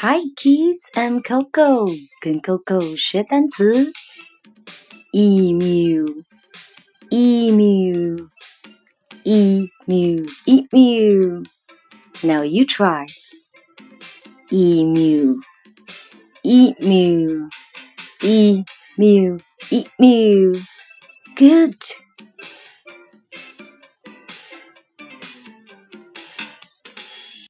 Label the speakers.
Speaker 1: Hi kids, I'm Coco，跟 Coco 学单词。Emu, emu, emu, emu. Now you try. Emu, emu, emu, emu. Good.